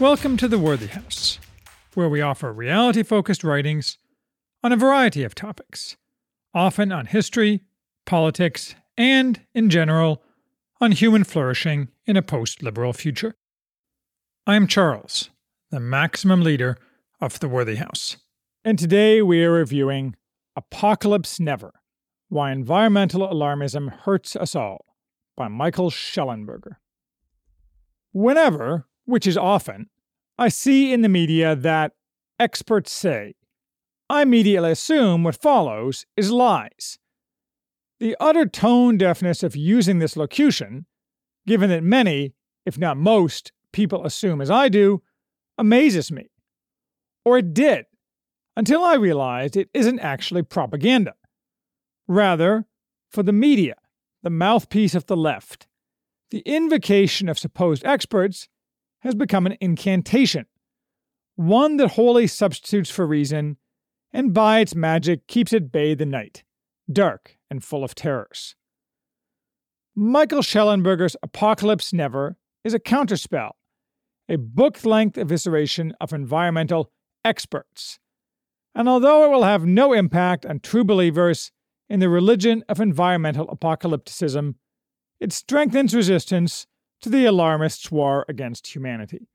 Welcome to the Worthy House, where we offer reality focused writings on a variety of topics, often on history, politics, and, in general, on human flourishing in a post liberal future. I'm Charles, the maximum leader of the Worthy House. And today we are reviewing Apocalypse Never Why Environmental Alarmism Hurts Us All by Michael Shellenberger. Whenever which is often, I see in the media that experts say. I immediately assume what follows is lies. The utter tone deafness of using this locution, given that many, if not most, people assume as I do, amazes me. Or it did, until I realized it isn't actually propaganda. Rather, for the media, the mouthpiece of the left, the invocation of supposed experts has become an incantation, one that wholly substitutes for reason, and by its magic keeps at bay the night, dark and full of terrors. Michael Shellenberger's Apocalypse Never is a counterspell, a book length evisceration of environmental experts. And although it will have no impact on true believers in the religion of environmental apocalypticism, it strengthens resistance to the alarmists' war against humanity.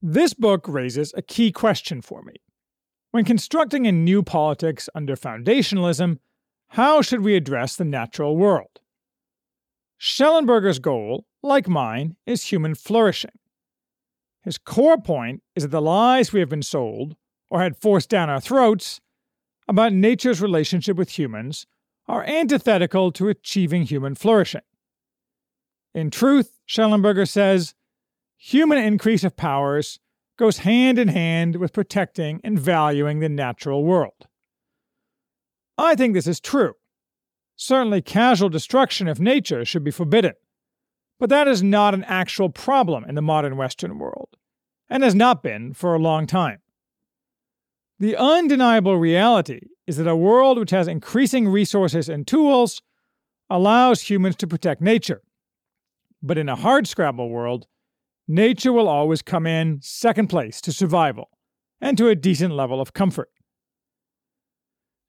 This book raises a key question for me. When constructing a new politics under foundationalism, how should we address the natural world? Shellenberger's goal, like mine, is human flourishing. His core point is that the lies we have been sold, or had forced down our throats, about nature's relationship with humans are antithetical to achieving human flourishing. In truth, Shellenberger says, human increase of powers goes hand in hand with protecting and valuing the natural world. I think this is true. Certainly, casual destruction of nature should be forbidden. But that is not an actual problem in the modern Western world, and has not been for a long time. The undeniable reality is that a world which has increasing resources and tools allows humans to protect nature but in a hard scrabble world, nature will always come in second place to survival and to a decent level of comfort.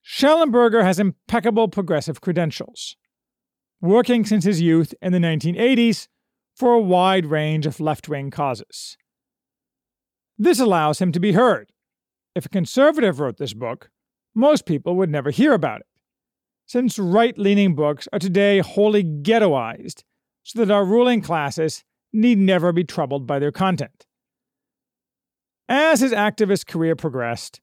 Shellenberger has impeccable progressive credentials, working since his youth in the 1980s for a wide range of left wing causes. This allows him to be heard. If a conservative wrote this book, most people would never hear about it, since right leaning books are today wholly ghettoized so that our ruling classes need never be troubled by their content. As his activist career progressed,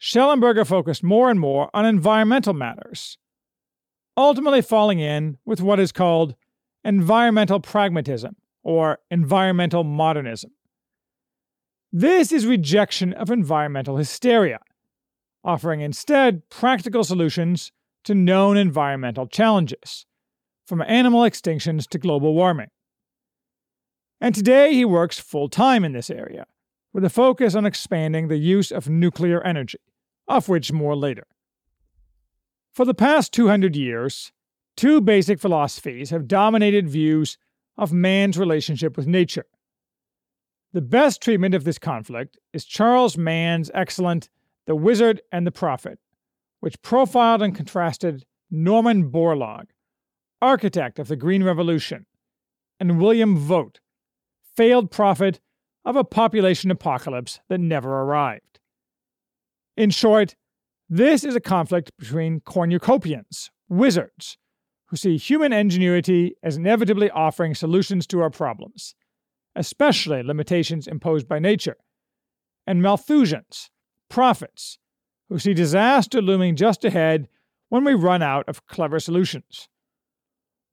Shellenberger focused more and more on environmental matters, ultimately falling in with what is called environmental pragmatism or environmental modernism. This is rejection of environmental hysteria, offering instead practical solutions to known environmental challenges from animal extinctions to global warming. And today he works full time in this area, with a focus on expanding the use of nuclear energy, of which more later. For the past 200 years, two basic philosophies have dominated views of man's relationship with nature. The best treatment of this conflict is Charles Mann's excellent The Wizard and the Prophet, which profiled and contrasted Norman Borlaug, architect of the Green Revolution, and William Vogt, failed prophet of a population apocalypse that never arrived. In short, this is a conflict between cornucopians, wizards, who see human ingenuity as inevitably offering solutions to our problems, especially limitations imposed by nature, and Malthusians, prophets, who see disaster looming just ahead when we run out of clever solutions.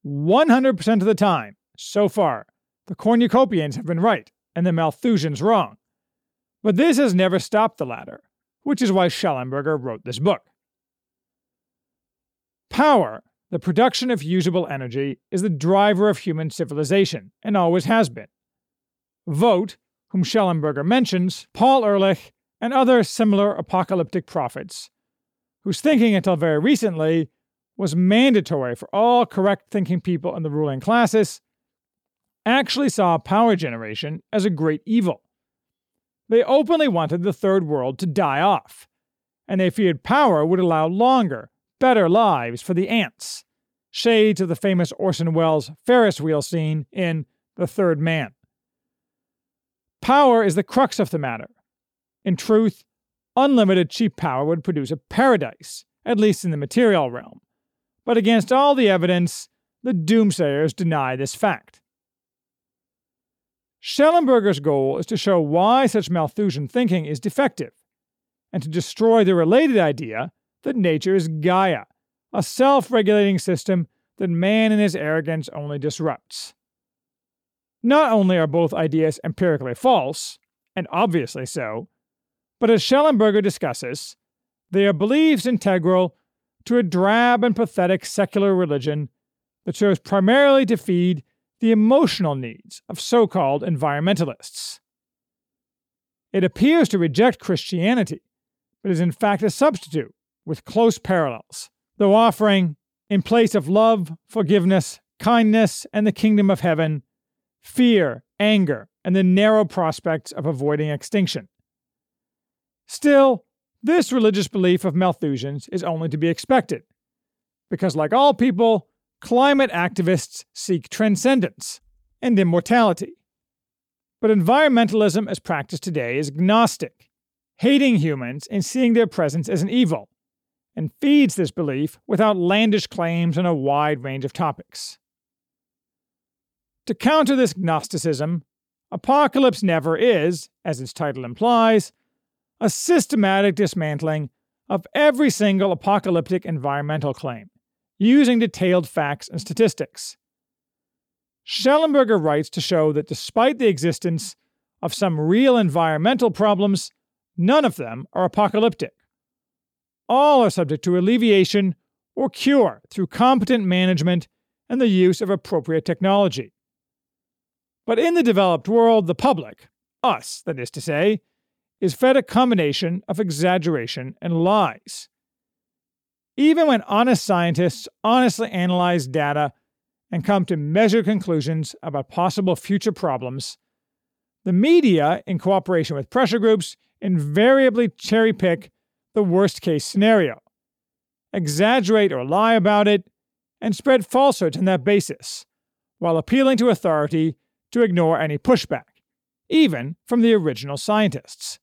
100% of the time, so far, the cornucopians have been right and the Malthusians wrong. But this has never stopped the latter, which is why Shellenberger wrote this book. Power, the production of usable energy, is the driver of human civilization and always has been. Vogt, whom Shellenberger mentions, Paul Ehrlich, and other similar apocalyptic prophets, whose thinking until very recently was mandatory for all correct thinking people in the ruling classes, actually saw power generation as a great evil, they openly wanted the Third World to die off, and they feared power would allow longer, better lives for the ants, shades of the famous Orson Welles Ferris wheel scene in The Third Man. Power is the crux of the matter. In truth, unlimited cheap power would produce a paradise, at least in the material realm. But against all the evidence, the doomsayers deny this fact. Shellenberger's goal is to show why such Malthusian thinking is defective, and to destroy the related idea that nature is Gaia, a self regulating system that man in his arrogance only disrupts. Not only are both ideas empirically false, and obviously so, but as Shellenberger discusses, they are beliefs integral to a drab and pathetic secular religion that serves primarily to feed the emotional needs of so called environmentalists. It appears to reject Christianity, but is in fact a substitute with close parallels, though offering, in place of love, forgiveness, kindness, and the kingdom of heaven, fear, anger, and the narrow prospects of avoiding extinction. Still, this religious belief of Malthusians is only to be expected, because, like all people, climate activists seek transcendence and immortality. But environmentalism as practiced today is agnostic, hating humans and seeing their presence as an evil, and feeds this belief with outlandish claims on a wide range of topics. To counter this Gnosticism, Apocalypse Never is, as its title implies, a systematic dismantling of every single apocalyptic environmental claim using detailed facts and statistics. Shellenberger writes to show that despite the existence of some real environmental problems, none of them are apocalyptic. All are subject to alleviation or cure through competent management and the use of appropriate technology. But in the developed world, the public, us, that is to say, is fed a combination of exaggeration and lies. Even when honest scientists honestly analyze data and come to measured conclusions about possible future problems, the media, in cooperation with pressure groups, invariably cherry pick the worst case scenario, exaggerate or lie about it, and spread falsehoods on that basis, while appealing to authority to ignore any pushback, even from the original scientists.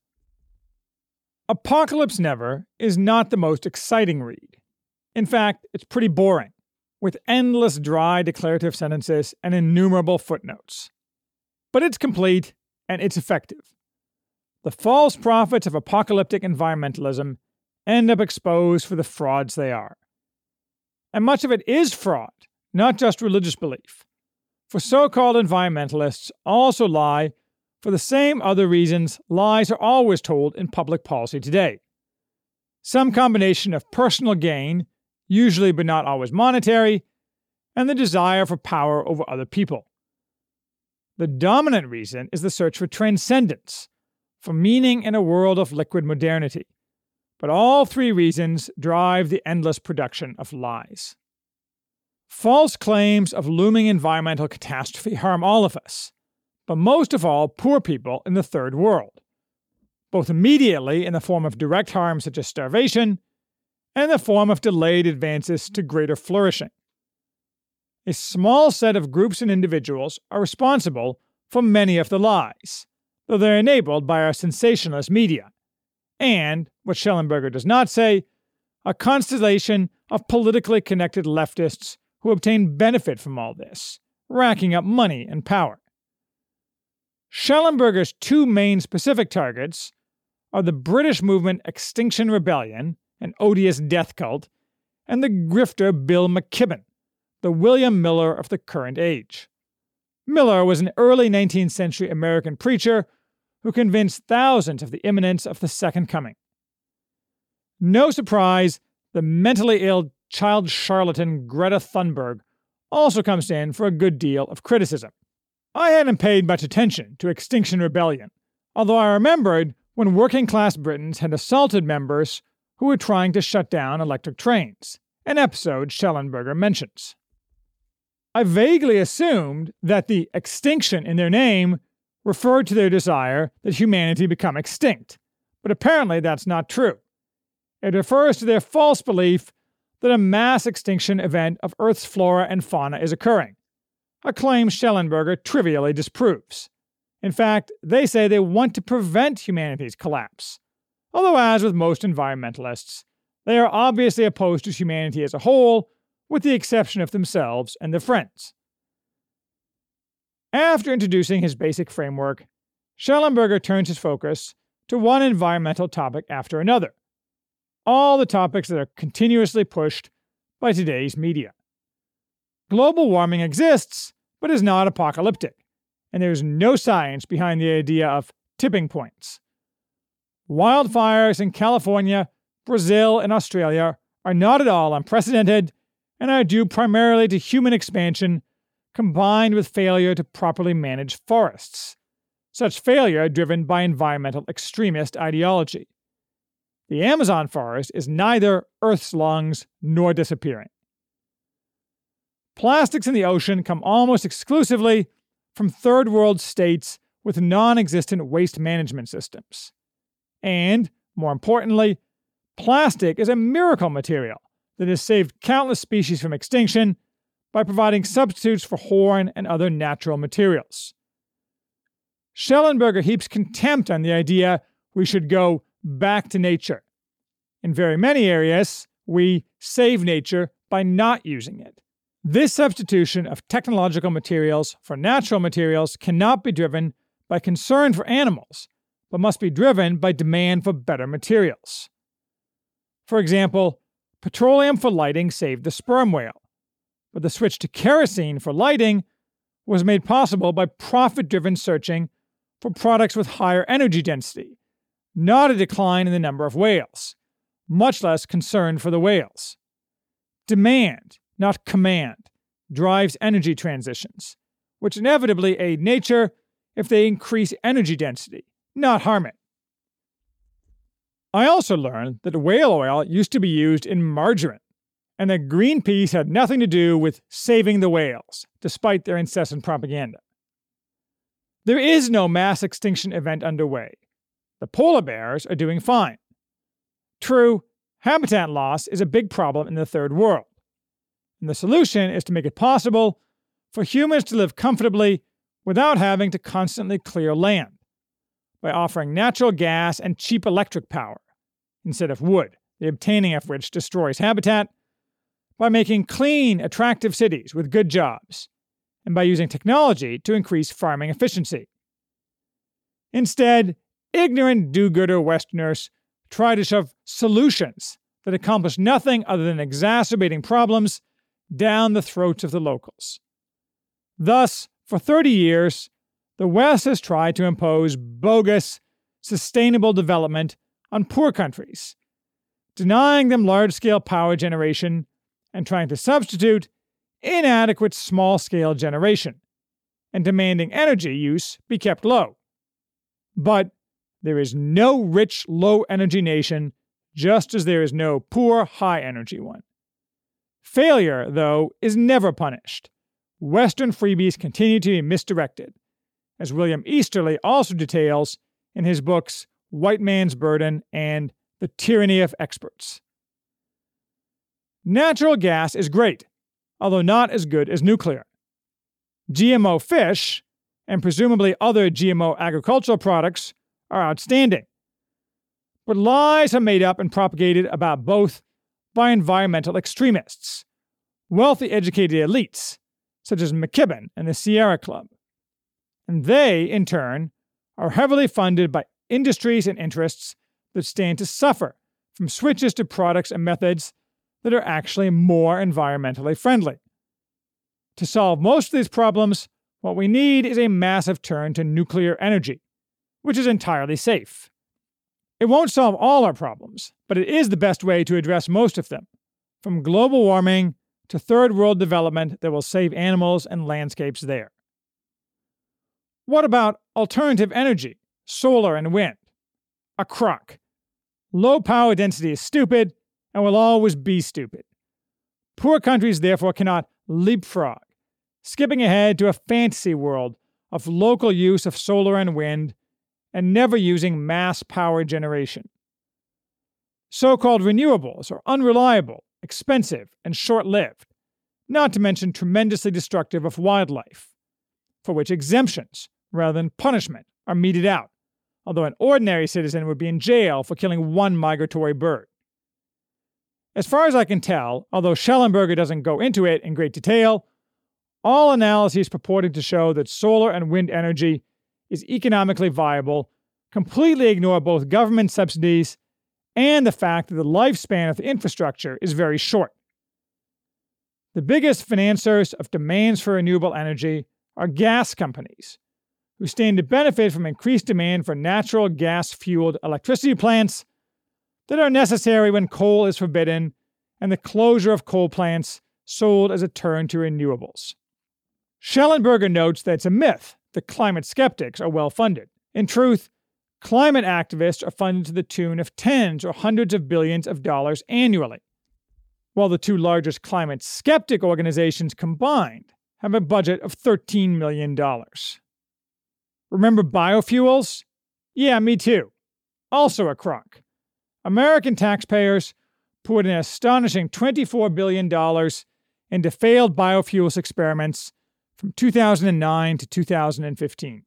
Apocalypse Never is not the most exciting read. In fact, it's pretty boring, with endless dry declarative sentences and innumerable footnotes. But it's complete and it's effective. The false prophets of apocalyptic environmentalism end up exposed for the frauds they are. And much of it is fraud, not just religious belief. For so called environmentalists also lie for the same other reasons lies are always told in public policy today. Some combination of personal gain usually but not always monetary, and the desire for power over other people. The dominant reason is the search for transcendence, for meaning in a world of liquid modernity. But all three reasons drive the endless production of lies. False claims of looming environmental catastrophe harm all of us, but most of all poor people in the third world, both immediately in the form of direct harm such as starvation and in the form of delayed advances to greater flourishing. A small set of groups and individuals are responsible for many of the lies, though they're enabled by our sensationalist media, and, what Shellenberger does not say, a constellation of politically connected leftists who obtain benefit from all this, racking up money and power. Shellenberger's two main specific targets are the British movement Extinction Rebellion an odious death cult, and the grifter Bill McKibben, the William Miller of the current age. Miller was an early 19th century American preacher who convinced thousands of the imminence of the Second Coming. No surprise, the mentally ill child charlatan Greta Thunberg also comes in for a good deal of criticism. I hadn't paid much attention to Extinction Rebellion, although I remembered when working class Britons had assaulted members who were trying to shut down electric trains, an episode Shellenberger mentions. I vaguely assumed that the extinction in their name referred to their desire that humanity become extinct, but apparently that's not true. It refers to their false belief that a mass extinction event of Earth's flora and fauna is occurring, a claim Shellenberger trivially disproves. In fact, they say they want to prevent humanity's collapse. Although, as with most environmentalists, they are obviously opposed to humanity as a whole, with the exception of themselves and their friends. After introducing his basic framework, Shellenberger turns his focus to one environmental topic after another, all the topics that are continuously pushed by today's media. Global warming exists, but is not apocalyptic, and there is no science behind the idea of tipping points. Wildfires in California, Brazil, and Australia are not at all unprecedented and are due primarily to human expansion combined with failure to properly manage forests, such failure driven by environmental extremist ideology. The Amazon forest is neither Earth's lungs nor disappearing. Plastics in the ocean come almost exclusively from third world states with non existent waste management systems. And, more importantly, plastic is a miracle material that has saved countless species from extinction by providing substitutes for horn and other natural materials. Shellenberger heaps contempt on the idea we should go back to nature. In very many areas, we save nature by not using it. This substitution of technological materials for natural materials cannot be driven by concern for animals, but must be driven by demand for better materials. For example, petroleum for lighting saved the sperm whale, but the switch to kerosene for lighting was made possible by profit driven searching for products with higher energy density, not a decline in the number of whales, much less concern for the whales. Demand, not command, drives energy transitions, which inevitably aid nature if they increase energy density, not harm it. I also learned that whale oil used to be used in margarine, and that Greenpeace had nothing to do with saving the whales, despite their incessant propaganda. There is no mass extinction event underway. The polar bears are doing fine. True, habitat loss is a big problem in the third world. And the solution is to make it possible for humans to live comfortably without having to constantly clear land by offering natural gas and cheap electric power instead of wood, the obtaining of which destroys habitat, by making clean, attractive cities with good jobs, and by using technology to increase farming efficiency. Instead, ignorant do gooder Westerners try to shove solutions that accomplish nothing other than exacerbating problems down the throats of the locals. Thus, for 30 years, the West has tried to impose bogus, sustainable development on poor countries, denying them large scale power generation and trying to substitute inadequate small scale generation, and demanding energy use be kept low. But there is no rich low energy nation, just as there is no poor high energy one. Failure, though, is never punished. Western freebies continue to be misdirected, as William Easterly also details in his books White Man's Burden, and The Tyranny of Experts. Natural gas is great, although not as good as nuclear. GMO fish, and presumably other GMO agricultural products, are outstanding. But lies are made up and propagated about both by environmental extremists, wealthy educated elites, such as McKibben and the Sierra Club. And they, in turn, are heavily funded by industries and interests that stand to suffer from switches to products and methods that are actually more environmentally friendly. To solve most of these problems, what we need is a massive turn to nuclear energy, which is entirely safe. It won't solve all our problems, but it is the best way to address most of them, from global warming to third world development that will save animals and landscapes there. What about alternative energy? solar and wind. A crock. Low power density is stupid and will always be stupid. Poor countries therefore cannot leapfrog, skipping ahead to a fantasy world of local use of solar and wind and never using mass power generation. So called renewables are unreliable, expensive, and short lived, not to mention tremendously destructive of wildlife, for which exemptions, rather than punishment, are meted out, although an ordinary citizen would be in jail for killing one migratory bird. As far as I can tell, although Shellenberger doesn't go into it in great detail, all analyses purporting to show that solar and wind energy is economically viable completely ignore both government subsidies and the fact that the lifespan of the infrastructure is very short. The biggest financiers of demands for renewable energy are gas companies, who stand to benefit from increased demand for natural gas fueled electricity plants that are necessary when coal is forbidden and the closure of coal plants sold as a turn to renewables. Shellenberger notes that it's a myth that climate skeptics are well funded. In truth, Climate activists are funded to the tune of tens or hundreds of billions of dollars annually, while the two largest climate skeptic organizations combined have a budget of $13 million. Remember biofuels? Yeah, me too. Also a crock. American taxpayers put an astonishing $24 billion into failed biofuels experiments from 2009 to 2015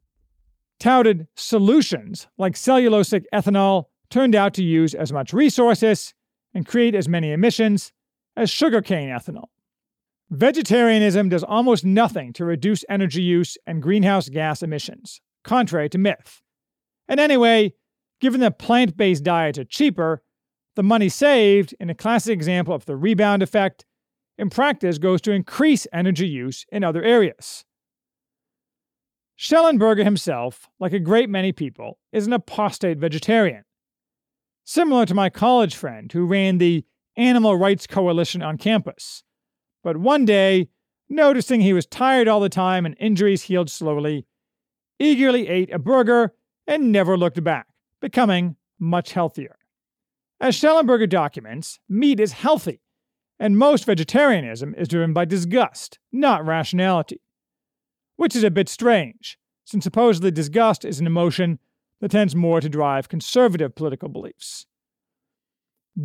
touted solutions like cellulosic ethanol turned out to use as much resources and create as many emissions as sugarcane ethanol. Vegetarianism does almost nothing to reduce energy use and greenhouse gas emissions, contrary to myth. And anyway, given that plant based diets are cheaper, the money saved, in a classic example of the rebound effect, in practice goes to increase energy use in other areas. Shellenberger himself, like a great many people, is an apostate vegetarian. Similar to my college friend who ran the Animal Rights Coalition on campus. But one day, noticing he was tired all the time and injuries healed slowly, eagerly ate a burger and never looked back, becoming much healthier. As Shellenberger documents, meat is healthy, and most vegetarianism is driven by disgust, not rationality which is a bit strange, since supposedly disgust is an emotion that tends more to drive conservative political beliefs.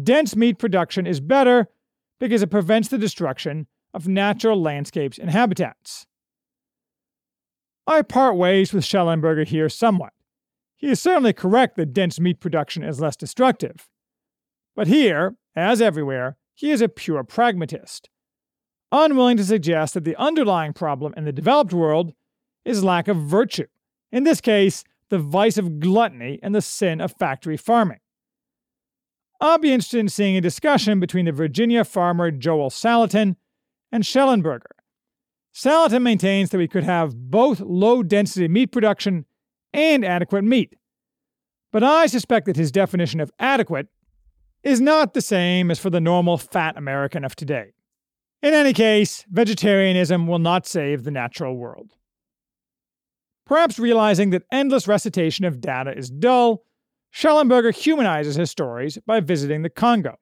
Dense meat production is better because it prevents the destruction of natural landscapes and habitats. I part ways with Shellenberger here somewhat. He is certainly correct that dense meat production is less destructive. But here, as everywhere, he is a pure pragmatist unwilling to suggest that the underlying problem in the developed world is lack of virtue, in this case, the vice of gluttony and the sin of factory farming. I'll be interested in seeing a discussion between the Virginia farmer Joel Salatin and Shellenberger. Salatin maintains that we could have both low density meat production and adequate meat. But I suspect that his definition of adequate is not the same as for the normal fat American of today. In any case, vegetarianism will not save the natural world. Perhaps realizing that endless recitation of data is dull, Shellenberger humanizes his stories by visiting the Congo.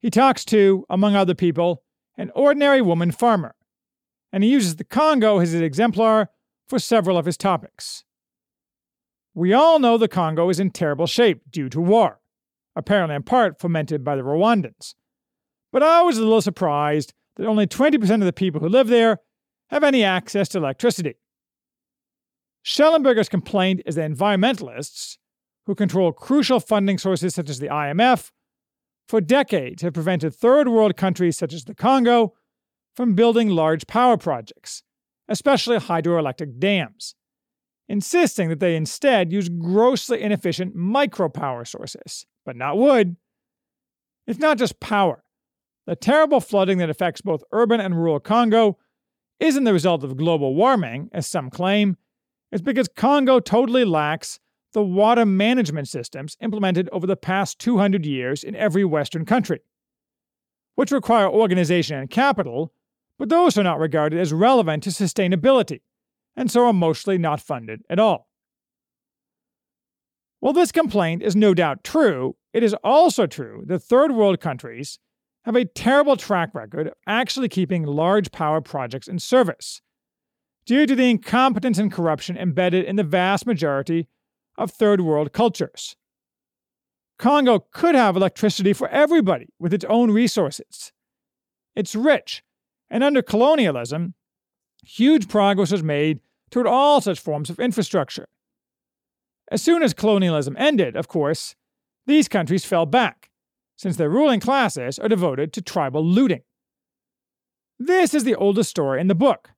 He talks to, among other people, an ordinary woman farmer, and he uses the Congo as an exemplar for several of his topics. We all know the Congo is in terrible shape due to war, apparently in part fomented by the Rwandans. But I was a little surprised that only 20% of the people who live there have any access to electricity. Shellenberger's complaint is that environmentalists, who control crucial funding sources such as the IMF, for decades have prevented third world countries such as the Congo from building large power projects, especially hydroelectric dams, insisting that they instead use grossly inefficient micropower sources, but not wood. It's not just power. The terrible flooding that affects both urban and rural Congo isn't the result of global warming, as some claim. It's because Congo totally lacks the water management systems implemented over the past 200 years in every Western country, which require organization and capital, but those are not regarded as relevant to sustainability, and so are mostly not funded at all. While this complaint is no doubt true, it is also true that third world countries have a terrible track record of actually keeping large power projects in service, due to the incompetence and corruption embedded in the vast majority of third world cultures. Congo could have electricity for everybody with its own resources. It's rich, and under colonialism, huge progress was made toward all such forms of infrastructure. As soon as colonialism ended, of course, these countries fell back, since their ruling classes are devoted to tribal looting. This is the oldest story in the book.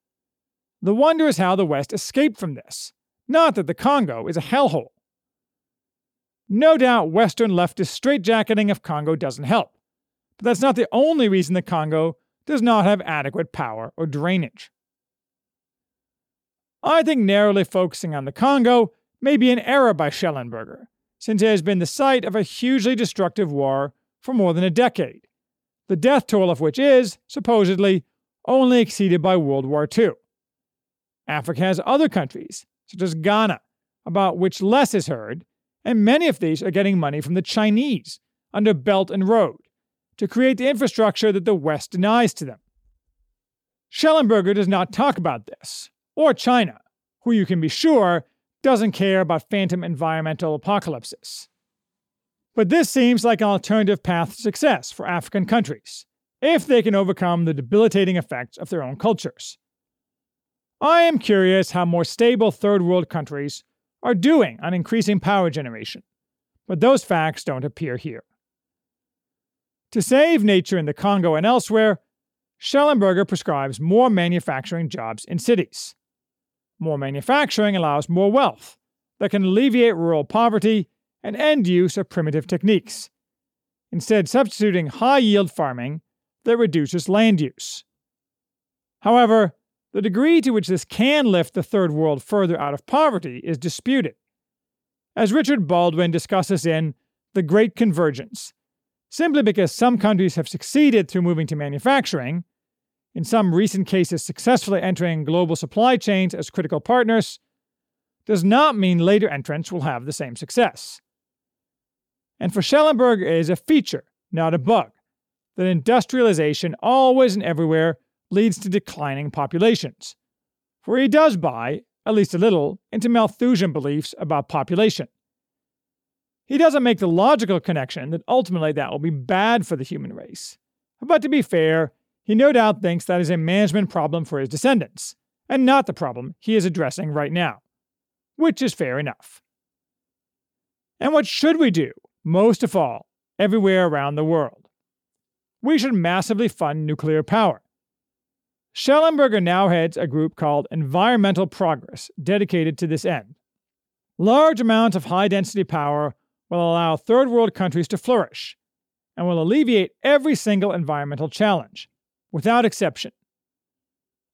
The wonder is how the West escaped from this, not that the Congo is a hellhole. No doubt Western leftist straitjacketing of Congo doesn't help, but that's not the only reason the Congo does not have adequate power or drainage. I think narrowly focusing on the Congo may be an error by Shellenberger, since it has been the site of a hugely destructive war for more than a decade, the death toll of which is, supposedly, only exceeded by World War II. Africa has other countries, such as Ghana, about which less is heard, and many of these are getting money from the Chinese under Belt and Road to create the infrastructure that the West denies to them. Shellenberger does not talk about this, or China, who you can be sure doesn't care about phantom environmental apocalypses. But this seems like an alternative path to success for African countries, if they can overcome the debilitating effects of their own cultures. I am curious how more stable third world countries are doing on increasing power generation, but those facts don't appear here. To save nature in the Congo and elsewhere, Shellenberger prescribes more manufacturing jobs in cities. More manufacturing allows more wealth that can alleviate rural poverty and end use of primitive techniques, instead, substituting high yield farming that reduces land use. However, the degree to which this can lift the third world further out of poverty is disputed. As Richard Baldwin discusses in The Great Convergence, simply because some countries have succeeded through moving to manufacturing, in some recent cases successfully entering global supply chains as critical partners, does not mean later entrants will have the same success. And for Schellenberg, it is a feature, not a bug, that industrialization always and everywhere leads to declining populations. For he does buy, at least a little, into Malthusian beliefs about population. He doesn't make the logical connection that ultimately that will be bad for the human race. But to be fair, he no doubt thinks that is a management problem for his descendants, and not the problem he is addressing right now. Which is fair enough. And what should we do, most of all, everywhere around the world? We should massively fund nuclear power. Shellenberger now heads a group called Environmental Progress, dedicated to this end. Large amounts of high density power will allow third world countries to flourish and will alleviate every single environmental challenge, without exception.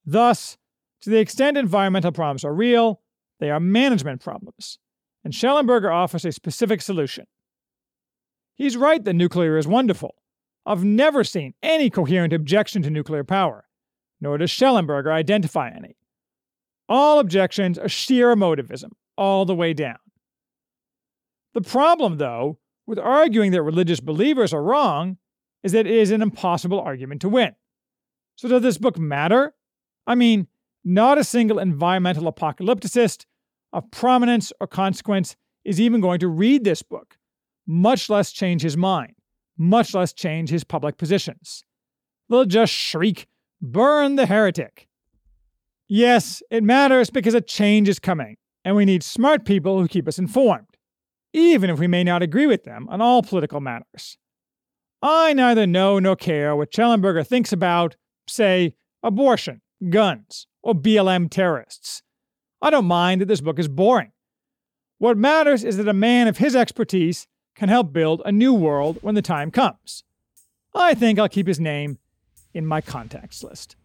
Thus, to the extent environmental problems are real, they are management problems, and Shellenberger offers a specific solution. He's right that nuclear is wonderful. I've never seen any coherent objection to nuclear power nor does Shellenberger identify any. All objections are sheer emotivism, all the way down. The problem, though, with arguing that religious believers are wrong is that it is an impossible argument to win. So, does this book matter? I mean, not a single environmental apocalypticist of prominence or consequence is even going to read this book, much less change his mind, much less change his public positions. They'll just shriek Burn the heretic. Yes, it matters because a change is coming, and we need smart people who keep us informed, even if we may not agree with them on all political matters. I neither know nor care what Shellenberger thinks about, say, abortion, guns, or BLM terrorists. I don't mind that this book is boring. What matters is that a man of his expertise can help build a new world when the time comes. I think I'll keep his name in my contacts list.